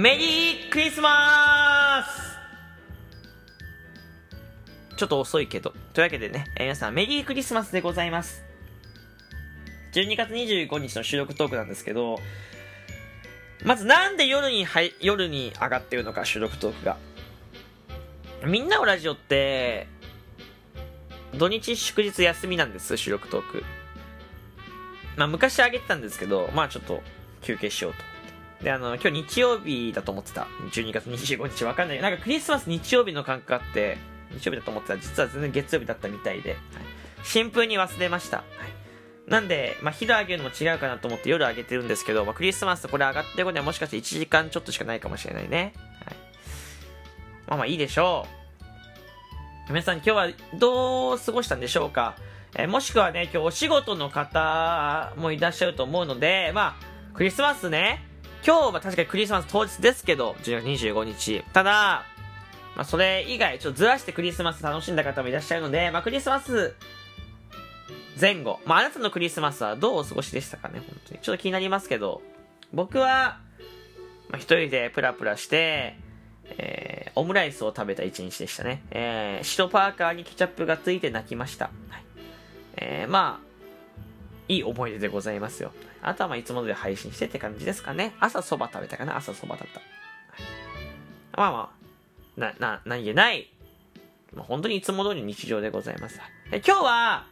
メリークリスマスちょっと遅いけど。というわけでね、えー皆さんメリークリスマスでございます。12月25日の収録トークなんですけど、まずなんで夜にはい、夜に上がってるのか、収録トークが。みんなのラジオって、土日祝日休みなんです、収録トーク。まあ昔上げてたんですけど、まあちょっと休憩しようと。で、あの、今日日曜日だと思ってた。12月25日わかんない。なんかクリスマス日曜日の感覚あって、日曜日だと思ってた実は全然月曜日だったみたいで、はい、シンプルに忘れました。はい、なんで、まあ昼上げるのも違うかなと思って夜上げてるんですけど、まあクリスマスとこれ上がってることにはもしかして1時間ちょっとしかないかもしれないね。はい、まあまあいいでしょう。皆さん今日はどう過ごしたんでしょうか？えーもしくはね、今日お仕事の方もいらっしゃると思うので、まあ、クリスマスね、今日は確かにクリスマス当日ですけど、10月25日。ただ、まあ、それ以外、ちょっとずらしてクリスマス楽しんだ方もいらっしゃるので、まあ、クリスマス前後、まあ、あなたのクリスマスはどうお過ごしでしたかね、本当に。ちょっと気になりますけど、僕は、まあ、一人でプラプラして、えーオムライスを食べた一日でしたね。えー白パーカーにケチャップがついて泣きました。はいえーまあ、いい思い出でございますよ。あとはまあいつも通り配信してって感じですかね。朝そば食べたかな朝そばだった。まあまあ、な、な、何気ない、まあ、本当にいつも通り日常でございます。で今日は、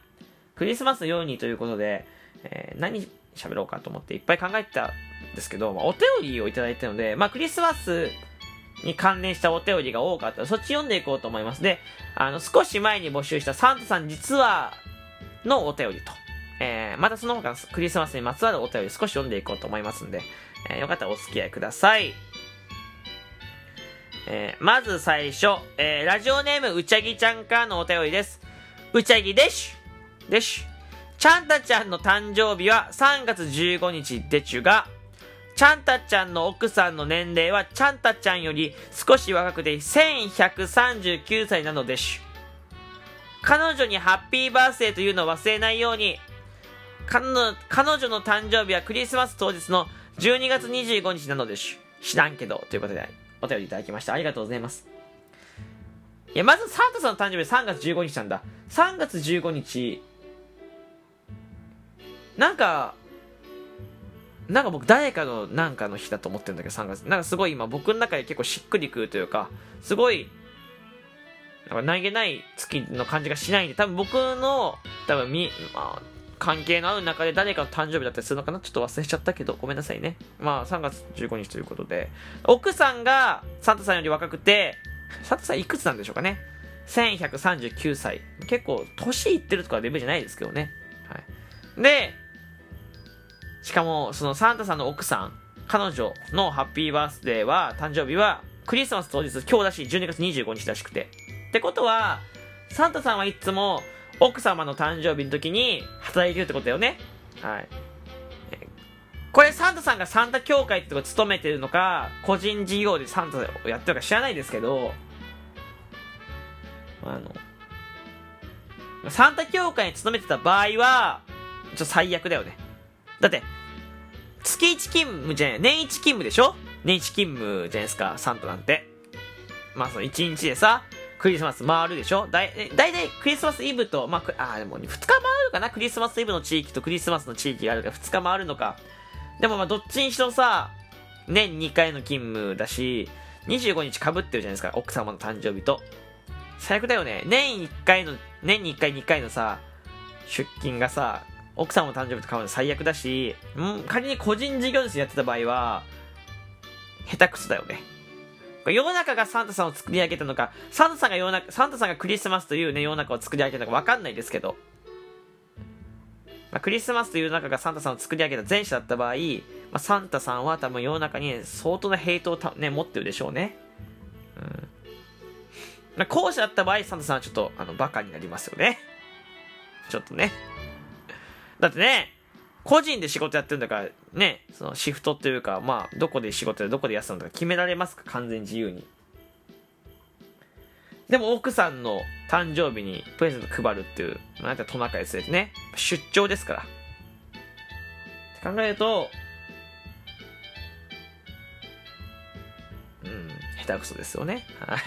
クリスマスのようにということで、えー何喋ろうかと思っていっぱい考えてたんですけど、まあ、お便りをいただいたので、まあクリスマスに関連したお便りが多かったのでそっち読んでいこうと思います。で、あの、少し前に募集したサンタさん実は、のお便りと、えー、またその他のクリスマスにまつわるお便り少し読んでいこうと思いますんで、えーよかったらお付き合いください。えーまず最初、えーラジオネームうちゃぎちゃんからのお便りです。うちゃぎでしゅでしゅちゃんたちゃんの誕生日は3月15日でちゅが、ちゃんたちゃんの奥さんの年齢はちゃんたちゃんより少し若くて1139歳なのでしゅ。彼女にハッピーバースデーというのを忘れないように、彼女の誕生日はクリスマス当日の12月25日なのでしゅ。知らんけど、ということで、お便りいただきました。ありがとうございます。いや、まずサンタさんの誕生日は3月15日なんだ。3月15日、なんか、なんか僕誰かのなんかの日だと思ってるんだけど3月。なんかすごい今僕の中で結構しっくりくるというか、すごい、なんか何気ない月の感じがしないんで、多分僕の、多分み、まあ、関係のある中で誰かの誕生日だったりするのかな？ちょっと忘れちゃったけど、ごめんなさいね。まあ3月15日ということで、奥さんがサンタさんより若くて、サンタさんいくつなんでしょうかね。1139歳。結構、年いってるとかレベルじゃないですけどね。はい。で、しかも、そのサンタさんの奥さん、彼女のハッピーバースデーは、誕生日は、クリスマス当日、今日だし、12月25日らしくて。ってことは、サンタさんはいつも、奥様の誕生日の時に働いてるってことだよね。はい。これサンタさんがサンタ協会ってとこ勤めてるのか、個人事業でサンタをやってるか知らないですけど、あの、サンタ協会に勤めてた場合は、ちょっと最悪だよね。だって、月1勤務じゃない、年1勤務でしょ？年1勤務じゃないですか、サンタなんて。まあその1日でさ、クリスマス回るでしょ？だい、だいたいクリスマスイブと、まあ、あ、でも2日回るかな？クリスマスイブの地域とクリスマスの地域があるから2日回るのか。でもまあどっちにしろさ、年2回の勤務だし、25日被ってるじゃないですか、奥様の誕生日と。最悪だよね。年1回の、年に1回2回のさ、出勤がさ、奥さんの誕生日と買うの最悪だし、ん仮に個人事業主やってた場合は、下手くそだよね。これ世の中がサンタさんを作り上げたのか、サンタさんが世の中、サンタさんがクリスマスというね、世の中を作り上げたのかわかんないですけど、まあ、クリスマスという世の中がサンタさんを作り上げた前者だった場合、まあ、サンタさんは多分世の中に相当なヘイトを、ね、持ってるでしょうね。うん。まあ、後者だった場合、サンタさんはちょっと、あの、バカになりますよね。ちょっとね。だってね、個人で仕事やってるんだから、ね、そのシフトっていうか、まあ、どこで仕事でどこで休むとか決められますか？完全自由に。でも奥さんの誕生日にプレゼント配るっていう、なんてトナカイですね。出張ですから。って考えると、うん下手くそですよね。はい。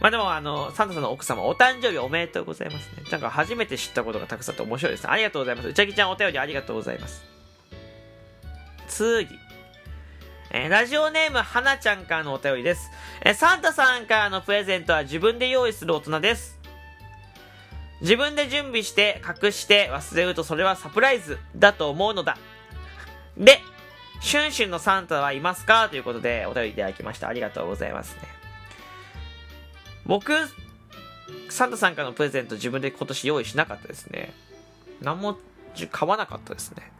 まあでも、あの、サンタさんの奥様、お誕生日おめでとうございますね。なんか初めて知ったことがたくさんあって面白いですね。ありがとうございます。うちゃきちゃんお便りありがとうございます。次。えー、ラジオネーム、はなちゃんからのお便りです。えー、サンタさんからのプレゼントは自分で用意する大人です。自分で準備して隠して忘れるとそれはサプライズだと思うのだ。で、シュンシュンのサンタはいますか？ということでお便りいただきました。ありがとうございますね。僕、サンタさんからのプレゼント自分で今年用意しなかったですね。何も買わなかったですね。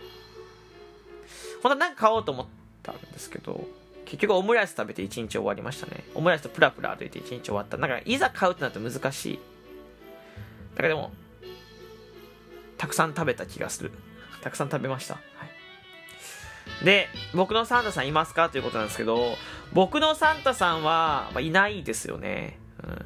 本当は何か買おうと思ったんですけど、結局オムライス食べて1日終わりましたね。オムライスとプラプラ歩いて1日終わった。だからいざ買うってなると難しい。だからでも、たくさん食べた気がする。たくさん食べました。はい。で、僕のサンタさんいますか？ということなんですけど、僕のサンタさんは、まあ、いないですよね。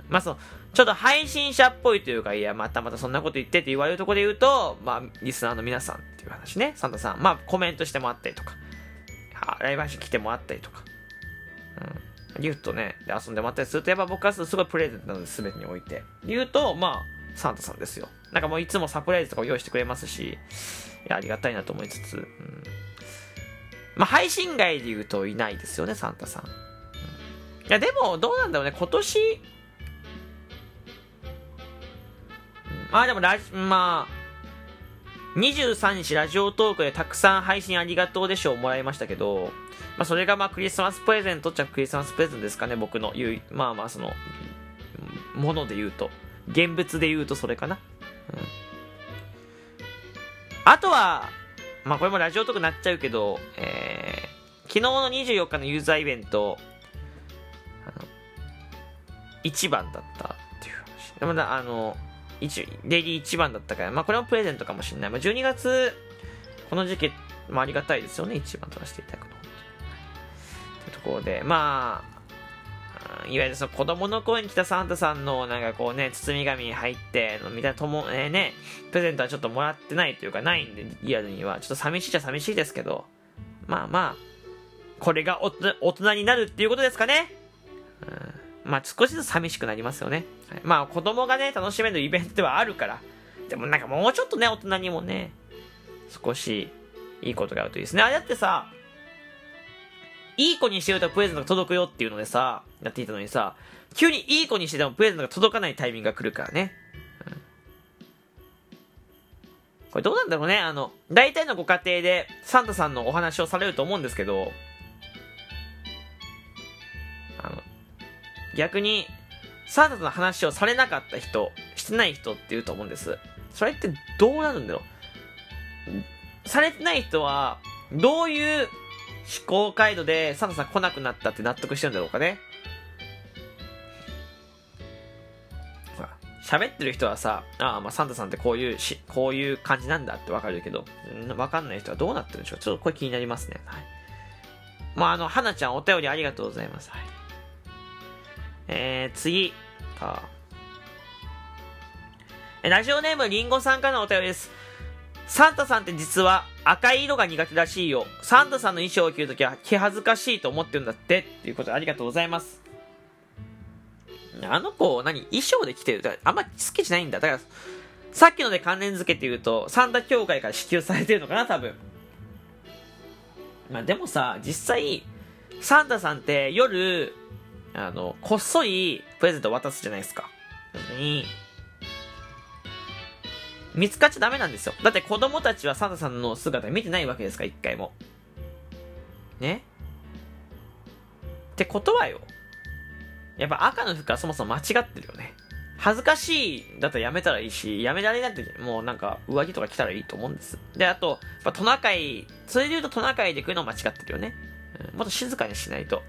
まあ、その、ちょっと配信者っぽいというか、いや、またまたそんなこと言ってって言われるとこで言うと、まあ、リスナーの皆さんっていう話ね、サンタさん。まあ、コメントしてもらったりとか、ライブ配信来てもらったりとか、うん。ギフトね、で遊んでもらったりすると、やっぱ僕はすごいプレゼントなので、全てにおいて。言うと、まあ、サンタさんですよ。なんかもういつもサプライズとかを用意してくれますし、いや、ありがたいなと思いつつ、うん。まあ、配信外で言うといないですよね、サンタさ。ん、いや、でも、どうなんだろうね、今年、まあでもラジ、まあ、23日ラジオトークでたくさん配信ありがとうでしょうもらいましたけど、まあそれがまあクリスマスプレゼントっちゃクリスマスプレゼントですかね、僕の言う、まあまあその、もので言うと。現物で言うとそれかな。うん。あとは、まあこれもラジオとかなっちゃうけど、えー、昨日の24日のユーザーイベント、あの、1番だったっていう話。でもあの、一、デイリー1番だったから、まあこれもプレゼントかもしれない。まあ12月、この時期、まありがたいですよね、1番取らせていただくの。というところで、まあ、いわゆるその子供の声に来たサンタさんのなんかこうね、包み紙に入って、みたいなとも、えね、プレゼントはちょっともらってないというかないんで、リアルには。ちょっと寂しいっちゃ寂しいですけど、まあまあ、これが大人になるっていうことですかね。まあ少しずつ寂しくなりますよね。まあ子供がね、楽しめるイベントではあるから。でもなんかもうちょっとね、大人にもね、少しいいことがあるといいですね。あれだってさ、いい子にしてるとプレゼントが届くよっていうのでさ、やっていたのにさ、急にいい子にしててもプレゼントが届かないタイミングが来るからね。これどうなんだろうね。あの、大体のご家庭でサンタさんのお話をされると思うんですけど、逆に、サンタの話をされなかった人、してない人って言うと思うんです。それってどうなるんだろう？されてない人は、どういう思考回路でサンタさん来なくなったって納得してるんだろうかね？喋ってる人はさ、ああ、まあサンタさんってこういうし、こういう感じなんだってわかるけど、わかんない人はどうなってるんでしょう？ちょっとこれ気になりますね。はい。まああの、はなちゃんお便りありがとうございます。はい。えー、次か。ラジオネームりんごさんからのお便りです。サンタさんって実は赤い色が苦手らしいよ。サンタさんの衣装を着るときは気恥ずかしいと思ってるんだって。っていうことでありがとうございます。あの子、何衣装で着てるあんま好きじゃないんだ。だから、さっきので関連付けて言うと、サンタ協会から支給されてるのかな、多分。まあでもさ、実際、サンタさんって夜、あの、こっそりプレゼント渡すじゃないですか。に、見つかっちゃダメなんですよ。だって子供たちはサンタさんの姿見てないわけですから、一回も。ね？ってことはよ。やっぱ赤の服はそもそも間違ってるよね。恥ずかしいだったらやめたらいいし、やめられないってもうなんか上着とか着たらいいと思うんです。で、あと、やっぱトナカイ、それで言うとトナカイで来るの間違ってるよね。うん、もっと静かにしないと。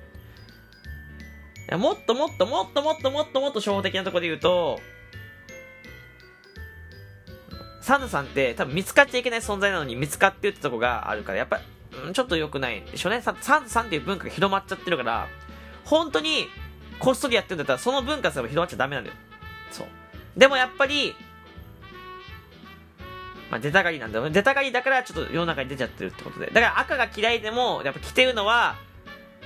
もっともっともっともっともっともっと初歩的なところで言うと、サンタさんって多分見つかっちゃいけない存在なのに見つかってるってとこがあるから、やっぱ、うん、ちょっと良くないでしょうね。サンタさんっていう文化が広まっちゃってるから、本当にこっそりやってるんだったらその文化すれば広まっちゃダメなんだよ。そう。でもやっぱり、まあ、出たがりなんだよ。出たがりだからちょっと世の中に出ちゃってるってことで。だから赤が嫌いでも、やっぱ着てるのは、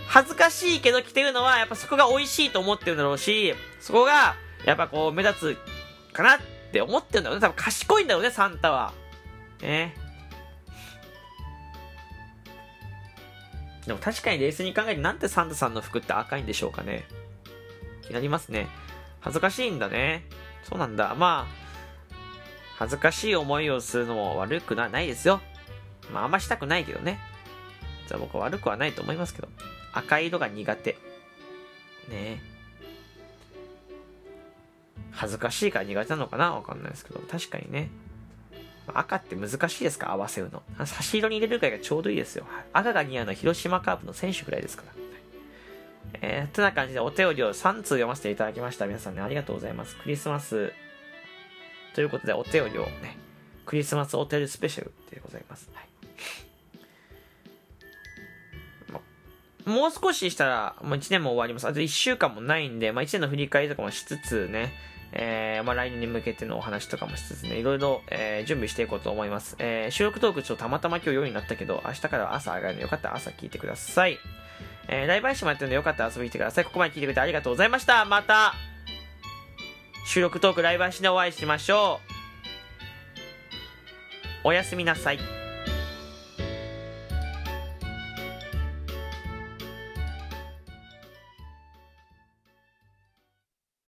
恥ずかしいけど着てるのは、やっぱそこが美味しいと思ってるんだろうし、そこが、やっぱこう、目立つかなって思ってるんだろうね。多分賢いんだろうね、サンタは。ね。でも確かに冷静に考えて、なんでサンタさんの服って赤いんでしょうかね。気になりますね。恥ずかしいんだね。そうなんだ。まあ、恥ずかしい思いをするのも悪くなないですよ。まあ、あんましたくないけどね。じゃあ僕は悪くはないと思いますけど。赤い色が苦手。ね。恥ずかしいから苦手なのかな？わかんないですけど。確かにね。赤って難しいですか？合わせるの。差し色に入れるくらいがちょうどいいですよ。赤が似合うのは広島カープの選手くらいですから。えー、てな感じでお便りを3通読ませていただきました。皆さんね、ありがとうございます。クリスマスということでお便りをね、クリスマスお便りスペシャルでございます。はいもう少ししたら、もう1年も終わります。あと1週間もないんで、まあ1年の振り返りとかもしつつね、えー、まあ来年に向けてのお話とかもしつつね、いろいろ、えー、準備していこうと思います。えー、収録トークちょっとたまたま今日夜になったけど、明日からは朝上がるのでよかったら朝聞いてください。えー、ライブ配信もやってるのでよかったら遊びに来てください。ここまで聞いてくれてありがとうございました。また、収録トークライブ配信でお会いしましょう。おやすみなさい。